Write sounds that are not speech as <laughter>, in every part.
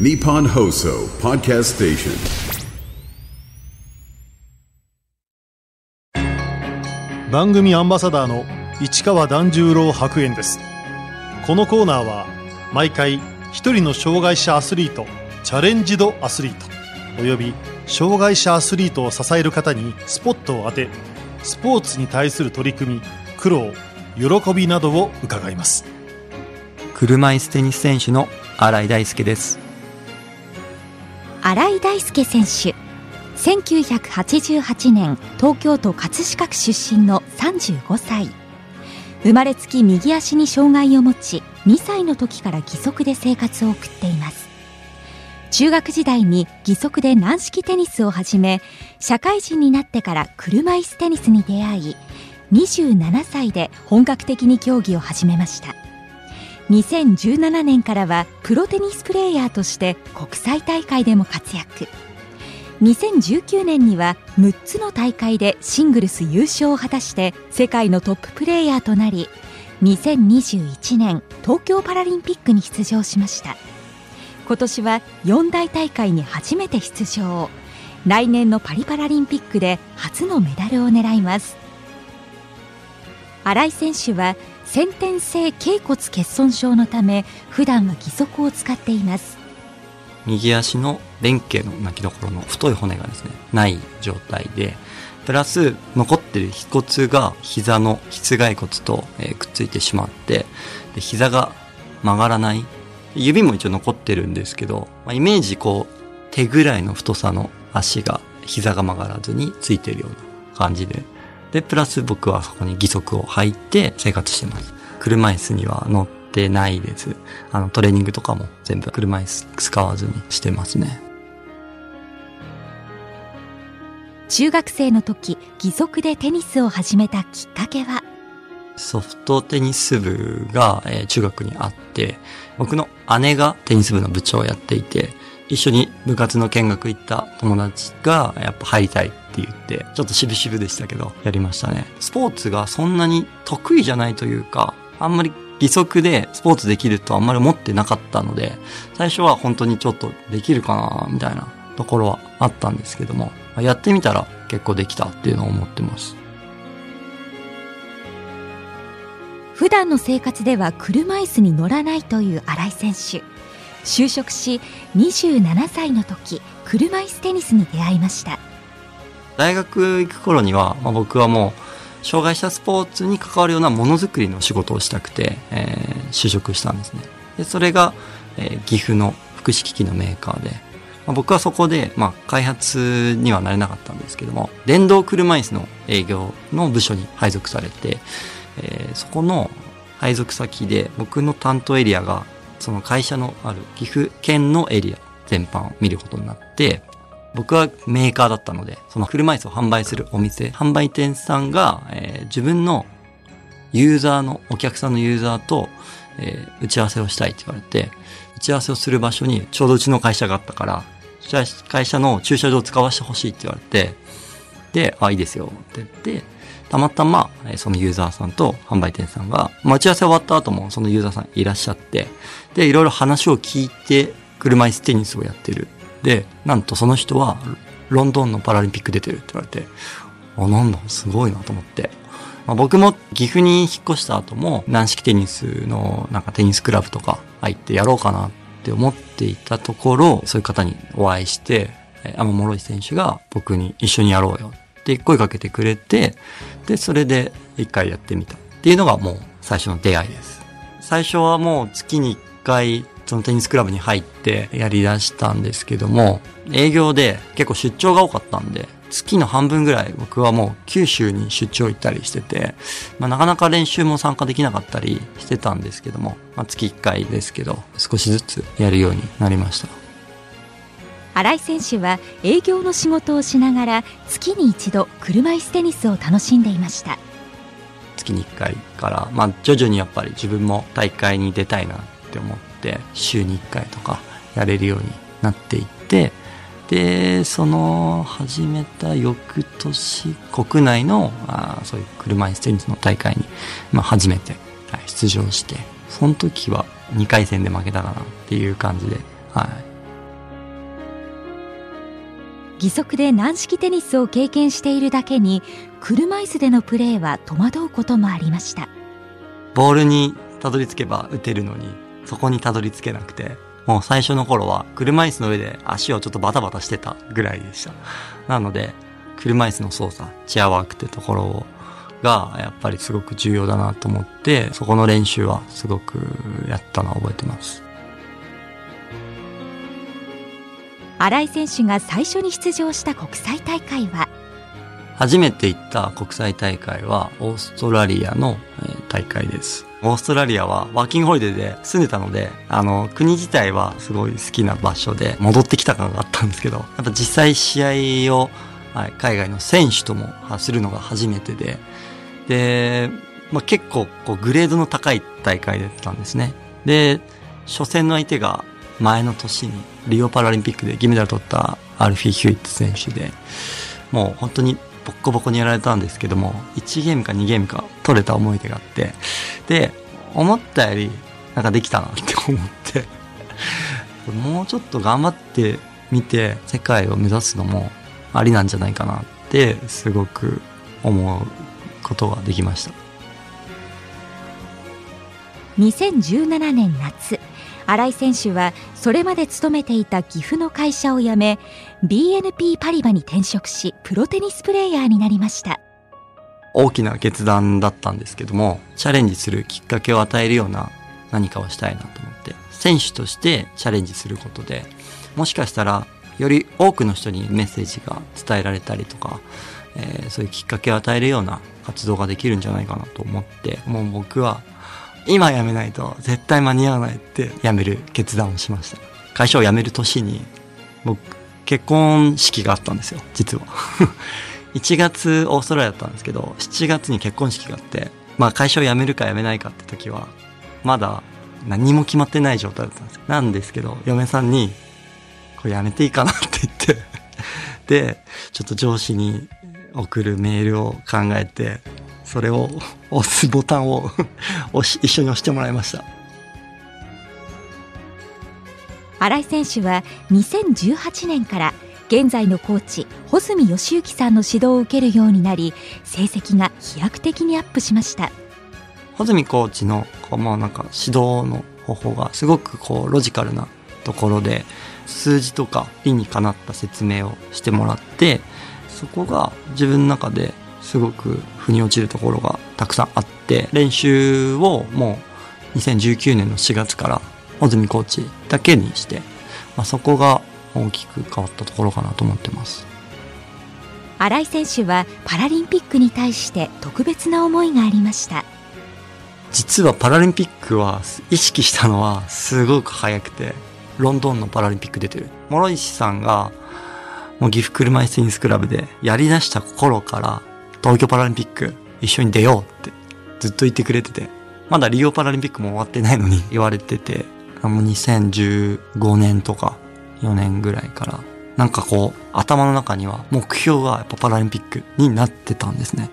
Nippon Hoso Podcast Station. 番組アンバサダーの市川團十郎白猿です。このコーナーは毎回一人の障害者アスリートチャレンジドアスリートおよび障害者アスリートを支える方にスポットを当てスポーツに対する取り組み苦労喜びなどを伺います。車椅子テニス選手の新井大輔です新井大輔選手。1988年東京都葛飾区出身の35歳。生まれつき右足に障害を持ち2歳の時から義足で生活を送っています。中学時代に義足で軟式テニスを始め社会人になってから車椅子テニスに出会い27歳で本格的に競技を始めました。2017年からはプロテニスプレーヤーとして国際大会でも活躍。2019年には6つの大会でシングルス優勝を果たして世界のトッププレーヤーとなり2021年東京パラリンピックに出場しました。今年は四大大会に初めて出場。来年のパリパラリンピックで初のメダルを狙います。新井選手は先天性頸骨欠損症のため普段は義足を使っています。右足の連携の泣きどころの太い骨がですねない状態でプラス残ってる腓骨が膝の膝蓋骨と、えくっついてしまってで膝が曲がらない。指も一応残ってるんですけど、まあ、イメージこう手ぐらいの太さの足が膝が曲がらずについてるような感じででプラス僕はそこに義足を履いて生活してます。車椅子には乗ってないです。あのトレーニングとかも全部車椅子使わずにしてますね。中学生の時義足でテニスを始めたきっかけは？ソフトテニス部が、えー中学にあって、僕の姉がテニス部の部長をやっていて、一緒に部活の見学行った友達がやっぱ入りたいって言って、ちょっと渋々でしたけど、やりましたね。スポーツがそんなに得意じゃないというか、あんまり義足でスポーツできるとあんまり思ってなかったので、最初は本当にちょっとできるかな、みたいなところはあったんですけども、まあやってみたら結構できたっていうのを思ってます。普段の生活では車椅子に乗らないという新井選手就職し27歳の時車椅子テニスに出会いました大学行く頃には、まあ、僕はもう障害者スポーツに関わるようなものづくりの仕事をしたくて、えー就職したんですね。でそれが、えー岐阜の福祉機器のメーカーで、まあ、僕はそこで、まあ、開発にはなれなかったんですけども電動車椅子の営業の部署に配属されて、えーそこの配属先で僕の担当エリアがその会社のある岐阜県のエリア全般を見ることになって僕はメーカーだったので、その車椅子を販売するお店、販売店さんが、えー自分のユーザーの、お客さんのユーザーと、えー打ち合わせをしたいって言われて、打ち合わせをする場所にちょうどうちの会社があったから、会社の駐車場を使わせてほしいって言われて、で、あ、いいですよって言って、たまたま、えそのユーザーさんと販売店さんが、待ち合わせ終わった後もそのユーザーさんいらっしゃって、で、いろいろ話を聞いて、車椅子テニスをやってる。で、なんとその人は、ロンドンのパラリンピック出てるって言われて、あ、なんだ、すごいなと思って。まあ、僕も岐阜に引っ越した後も、軟式テニスの、なんかテニスクラブとか入ってやろうかなって思っていたところ、そういう方にお会いして、え天諸井選手が僕に一緒にやろうよって声かけてくれて、で、それで一回やってみたっていうのがもう最初の出会いです。最初はもう月に1回そのテニスクラブに入ってやり出したんですけども営業で結構出張が多かったんで月の半分ぐらい僕はもう九州に出張行ったりしてて、まあ、なかなか練習も参加できなかったりしてたんですけども、まあ、月1回ですけど少しずつやるようになりました。新井選手は営業の仕事をしながら月に一度車椅子テニスを楽しんでいました。月に1回から、まあ、徐々にやっぱり自分も大会に出たいなって思って週に1回とかやれるようになっていってでその始めた翌年国内のあーそういう車椅子テニスの大会に、まあ、初めて、はい出場してその時は2回戦で負けたかなっていう感じで、はい、義足で軟式テニスを経験しているだけに車椅子でのプレーは戸惑うこともありました。ボールにたどり着けば打てるのにそこにたどり着けなくてもう最初の頃は車椅子の上で足をちょっとバタバタしてたぐらいでした。なので車椅子の操作チェアワークってところがやっぱりすごく重要だなと思ってそこの練習はすごくやったのは覚えてます。新井選手が最初に出場した国際大会は？初めて行った国際大会はオーストラリアの大会です。オーストラリアはワーキングホリデーで住んでたので、あの、国自体はすごい好きな場所で戻ってきた感があったんですけど、やっぱ実際試合を、はい、海外の選手ともするのが初めてで、で、まあ、結構こうグレードの高い大会だったんですね。で、初戦の相手が前の年にリオパラリンピックで銀メダル取ったアルフィー・ヒュイット選手で、もう本当にボッコボコにやられたんですけども、1ゲームか2ゲームか取れた思い出があって、で、思ったよりなんかできたなって思って、もうちょっと頑張ってみて世界を目指すのもありなんじゃないかなってすごく思うことができました。2017年夏新井選手はそれまで勤めていた岐阜の会社を辞め BNP パリバに転職しプロテニスプレーヤーになりました。大きな決断だったんですけどもチャレンジするきっかけを与えるような何かをしたいなと思って選手としてチャレンジすることでもしかしたらより多くの人にメッセージが伝えられたりとか、えー、そういうきっかけを与えるような活動ができるんじゃないかなと思ってもう僕は今辞めないと絶対間に合わないって辞める決断をしました。会社を辞める年に僕結婚式があったんですよ実は。<laughs> 1月オーストラリアだったんですけど7月に結婚式があってまあ会社を辞めるか辞めないかって時はまだ何も決まってない状態だったんですなんですけど嫁さんにこれ辞めていいかなって言ってでちょっと上司に送るメールを考えてそれを押すボタンを <laughs> 押し一緒に押してもらいました。新井選手は2018年から現在のコーチ穂積義行さんの指導を受けるようになり成績が飛躍的にアップしました。穂積コーチのこう、まあ、なんか指導の方法がすごくこうロジカルなところで数字とか理にかなった説明をしてもらってそこが自分の中ですごく腑に落ちるところがたくさんあって練習をもう2019年の4月から穂積コーチだけにして、まあ、そこが大きく変わったところかなと思ってます。新井選手はパラリンピックに対して特別な思いがありました。実はパラリンピックは意識したのはすごく早くてロンドンのパラリンピック出てる。諸石さんがもう岐阜車椅子テニスクラブでやりだした頃から東京パラリンピック一緒に出ようってずっと言ってくれてて、まだリオパラリンピックも終わってないのに言われてて、もう2015年とか4年ぐらいから、なんかこう頭の中には目標がやっぱパラリンピックになってたんですね。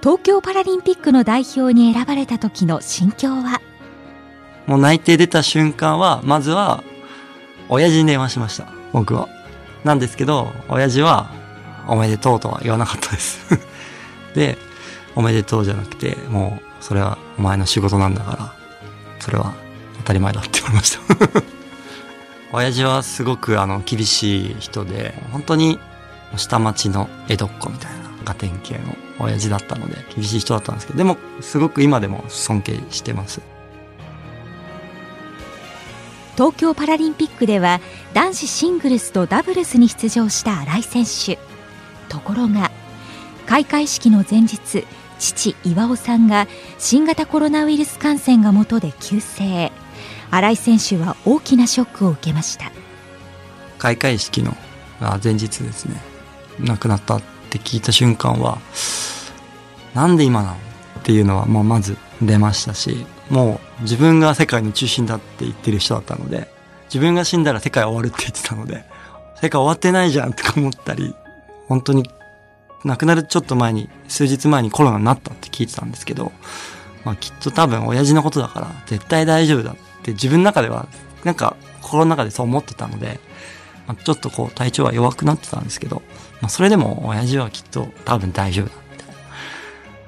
東京パラリンピックの代表に選ばれた時の心境は？もう内定出た瞬間は、まずは、親父に電話しました。僕は。なんですけど、親父は、おめでとうとは言わなかったです <laughs> で、おめでとうじゃなくて、もう、それはお前の仕事なんだから、それは当たり前だって言われました <laughs> 親父はすごくあの厳しい人で、本当に下町の江戸っ子みたいなガテン系の親父だったので、厳しい人だったんですけど、でもすごく今でも尊敬してます。東京パラリンピックでは男子シングルスとダブルスに出場した新井選手。ところが開会式の前日父岩尾さんが新型コロナウイルス感染がもとで急逝新井選手は大きなショックを受けました。開会式の前日ですね。亡くなったって聞いた瞬間はなんで今なのっていうのはまあまず出ましたしもう自分が世界の中心だって言ってる人だったので自分が死んだら世界終わるって言ってたので世界終わってないじゃんとか思ったり本当に亡くなるちょっと前に、数日前にコロナになったって聞いてたんですけど、まあきっと多分親父のことだから絶対大丈夫だって自分の中ではなんか心の中でそう思ってたので、まあ、ちょっとこう体調は弱くなってたんですけど、まあ、それでも親父はきっと多分大丈夫だみたい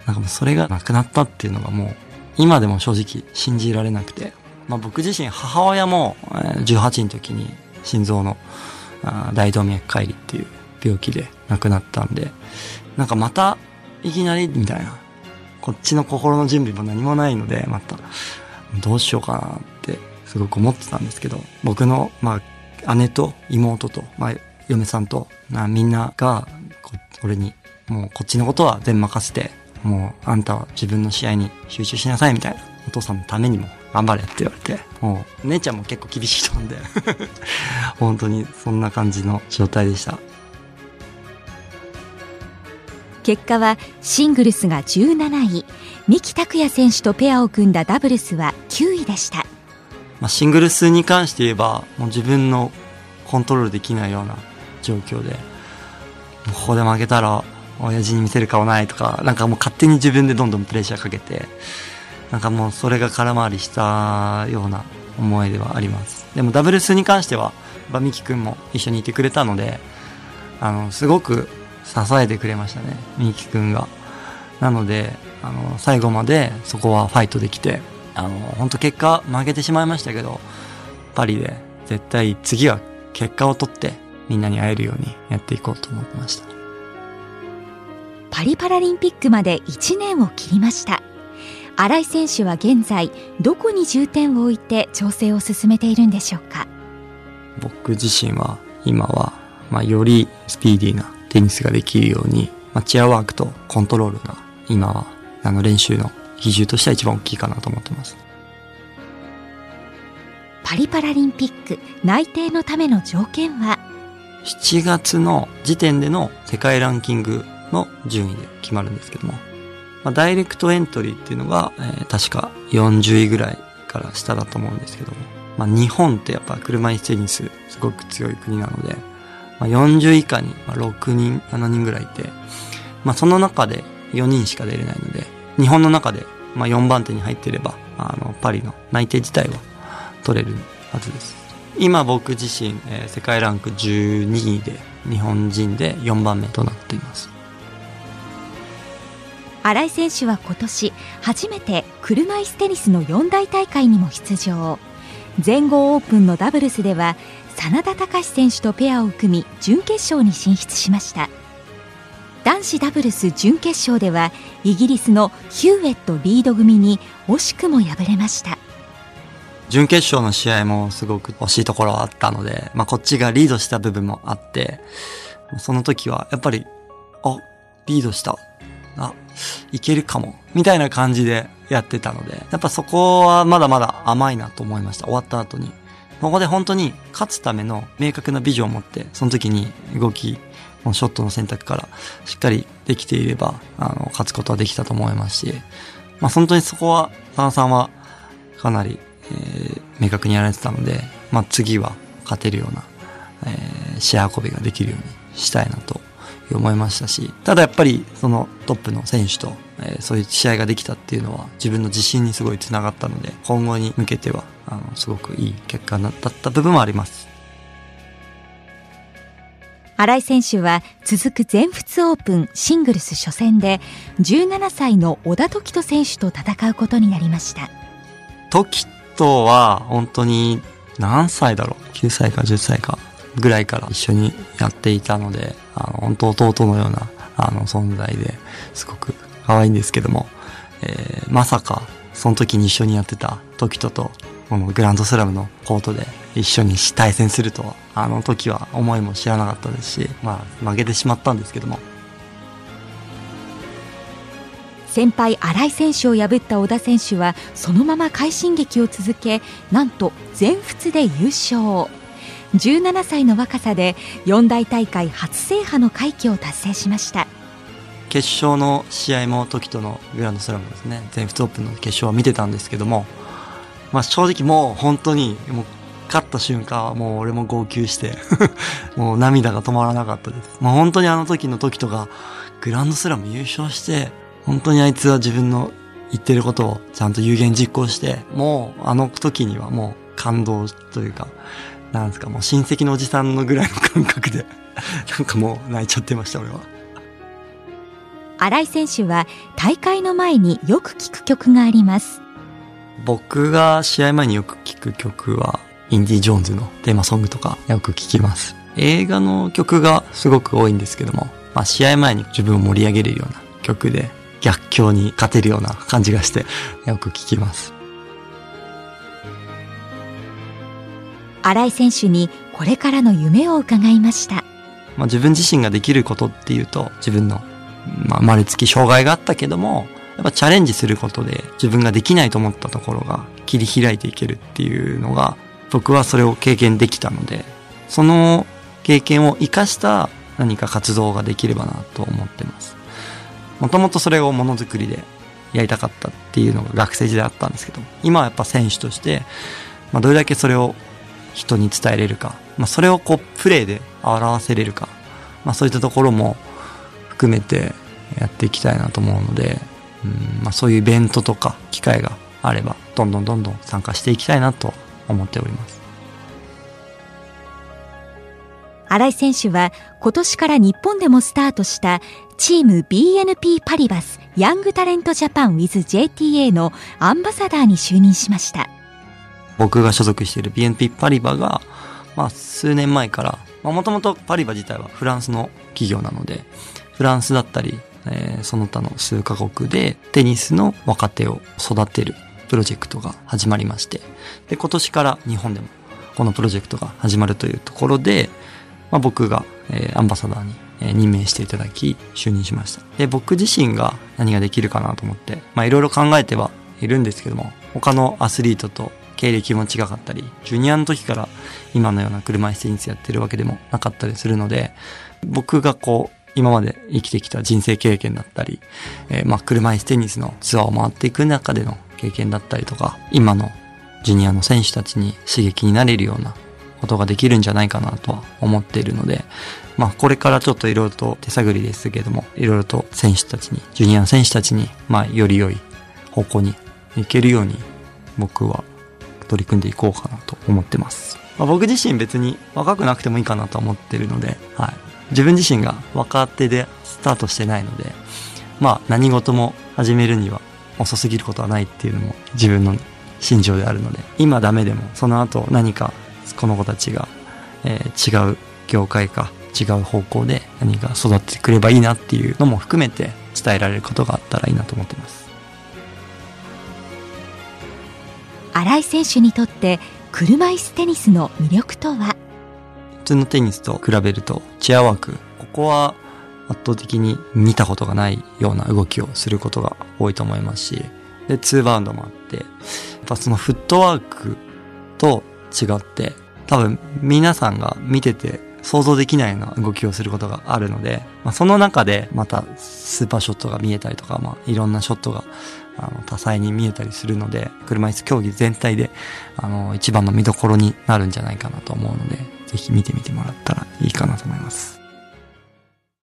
な。んかもうそれがなくなったっていうのがもう今でも正直信じられなくて、まあ、僕自身母親も18の時に心臓の大動脈解離っていう病気で亡くなったんで、なんかまたいきなりみたいな、こっちの心の準備も何もないので、またどうしようかなってすごく思ってたんですけど、僕の、まあ、姉と妹と、まあ、嫁さんと、まみんなが、俺に、もうこっちのことは全任せて、もうあんたは自分の試合に集中しなさいみたいな。お父さんのためにも頑張れって言われて、もう姉ちゃんも結構厳しい人なんで <laughs> 本当にそんな感じの状態でした。結果はシングルスが17位。三木拓也選手とペアを組んだダブルスは9位でした、まあ、シングルスに関して言えばもう自分のコントロールできないような状況でここで負けたら親父に見せる顔ないとかなんかもう勝手に自分でどんどんプレッシャーかけてなんかもうそれが空回りしたような思いではあります。でもダブルスに関しては三木君も一緒にいてくれたのであのすごく支えてくれましたね、みきくんが。なので、あの、最後までそこはファイトできて、あの、本当結果負けてしまいましたけど、パリで絶対次は結果を取ってみんなに会えるようにやっていこうと思ってました。パリパラリンピックまで1年を切りました。新井選手は現在どこに重点を置いて調整を進めているんでしょうか？僕自身は今は、まあ、よりスピーディーなテニスができるように、まあ、チェアワークとコントロールが今はあの練習の比重としては一番大きいかなと思ってます。パリパラリンピック内定のための条件は？7月の時点での世界ランキングの順位で決まるんですけども、まあ、ダイレクトエントリーっていうのが、えー、確か40位ぐらいから下だと思うんですけども、まあ、日本ってやっぱ車椅子テニスすごく強い国なので、まあ、40以下に6人、7人ぐらいいて、まあ、その中で4人しか出れないので、日本の中でまあ4番手に入っていれば、あの、パリの内定自体は取れるはずです。今僕自身、えー、世界ランク12位で、日本人で4番目となっています。新井選手は今年初めて車いすテニスの四大大会にも出場全豪オープンのダブルスでは真田隆選手とペアを組み準決勝に進出しました。男子ダブルス準決勝ではイギリスのヒューエットリード組に惜しくも敗れました。準決勝の試合もすごく惜しいところはあったので、まあ、こっちがリードした部分もあってその時はやっぱりあリードした。あいけるかも。みたいな感じでやってたのでやっぱそこはまだまだ甘いなと思いました。終わった後に。ここで本当に勝つための明確なビジョンを持って、その時に動き、ショットの選択からしっかりできていれば、あの、勝つことはできたと思いますし、まあ本当にそこは、佐野さんはかなり、えー、明確にやられてたので、まあ次は勝てるような、えー、試合運びができるようにしたいなと思いましたし、ただやっぱりそのトップの選手と、えー、そういう試合ができたっていうのは自分の自信にすごいつながったので、今後に向けては、あの、すごくいい結果だった部分もあります。新井選手は続く全仏オープンシングルス初戦で17歳の小田凱人選手と戦うことになりました。凱人は本当に何歳だろう ?9 歳か10歳かぐらいから一緒にやっていたので、あの、本当弟のような、あの、存在ですごく可愛いんですけども、えー、まさか、その時に一緒にやってた時とと、このグランドスラムのコートで一緒に対戦するとは、あの時は思いも知らなかったですし、まあ、負けてしまったんですけども。先輩新井選手を破った小田選手はそのまま快進撃を続けなんと全仏で優勝17歳の若さで四大大会初制覇の快挙を達成しました決勝の試合も時とのグランドスラムですね。全仏オープンの決勝は見てたんですけども、まあ、正直もう本当にもう勝った瞬間はもう俺も号泣して <laughs> もう涙が止まらなかったです、まあ、本当にあの時の時とがグランドスラム優勝して本当にあいつは自分の言ってることをちゃんと有言実行してもうあの時にはもう感動というかなんですか、もう親戚のおじさんのぐらいの感覚で、<laughs> なんかもう泣いちゃってました、俺は。新井選手は大会の前によく聴く曲があります。僕が試合前によく聴く曲は、インディ・ジョーンズのテーマソングとかよく聴きます。映画の曲がすごく多いんですけども、まあ試合前に自分を盛り上げれるような曲で、逆境に勝てるような感じがして、よく聴きます。新井選手にこれからの夢を伺いました。まあ自分自身ができることっていうと、自分の、まあ生まれつき障害があったけども、やっぱチャレンジすることで自分ができないと思ったところが切り開いていけるっていうのが、僕はそれを経験できたので、その経験を活かした何か活動ができればなと思ってます。もともとそれをものづくりでやりたかったっていうのが学生時代あったんですけど、今はやっぱ選手として、まあどれだけそれを人に伝えれるか、まあそれをこうプレーで表せれるか、まあそういったところも含めてやっていきたいなと思うので、うんまあそういうイベントとか機会があれば、どんどんどんどん参加していきたいなと思っております。新井選手は今年から日本でもスタートしたチーム BNP パリバスヤングタレントジャパン with JTA のアンバサダーに就任しました。僕が所属している BNP パリバが、まあ数年前から、まあもともとパリバ自体はフランスの企業なので、フランスだったり、えーその他の数カ国でテニスの若手を育てるプロジェクトが始まりまして、で、今年から日本でもこのプロジェクトが始まるというところで、まあ、僕が、えーアンバサダーに、えー任命していただき、就任しました。で、僕自身が何ができるかなと思って、まあ、いろいろ考えてはいるんですけども、他のアスリートと経歴も違かったり、ジュニアの時から今のような車椅子テニスやってるわけでもなかったりするので、僕がこう、今まで生きてきた人生経験だったり、えーまあ、車椅子テニスのツアーを回っていく中での経験だったりとか、今のジュニアの選手たちに刺激になれるようなことができるんじゃないかなとは思っているので、まあこれからちょっといろいろと手探りですけども、いろいろと選手たちに、ジュニアの選手たちに、まあより良い方向に行けるように僕は取り組んでいこうかなと思ってます。まあ、僕自身別に若くなくてもいいかなと思ってるので、はい。自分自身が若手でスタートしてないので、まあ何事も始めるには遅すぎることはないっていうのも自分の心情であるので、今ダメでもその後何かこの子たちが、えー違う業界か違う方向で何か育ってくればいいなっていうのも含めて伝えられることがあったらいいなと思ってます。新井選手にとって車椅子テニスの魅力とは？通のテニスと比べるとチェアワーク、ここは圧倒的に見たことがないような動きをすることが多いと思いますし、で、ツーバウンドもあって、やっぱそのフットワークと違って、多分皆さんが見てて想像できないような動きをすることがあるので、まあ、その中でまたスーパーショットが見えたりとか、まあ、いろんなショットがあの多彩に見えたりするので、車椅子競技全体であの一番の見どころになるんじゃないかなと思うので、ぜひ見てみてもらったらいいかなと思います。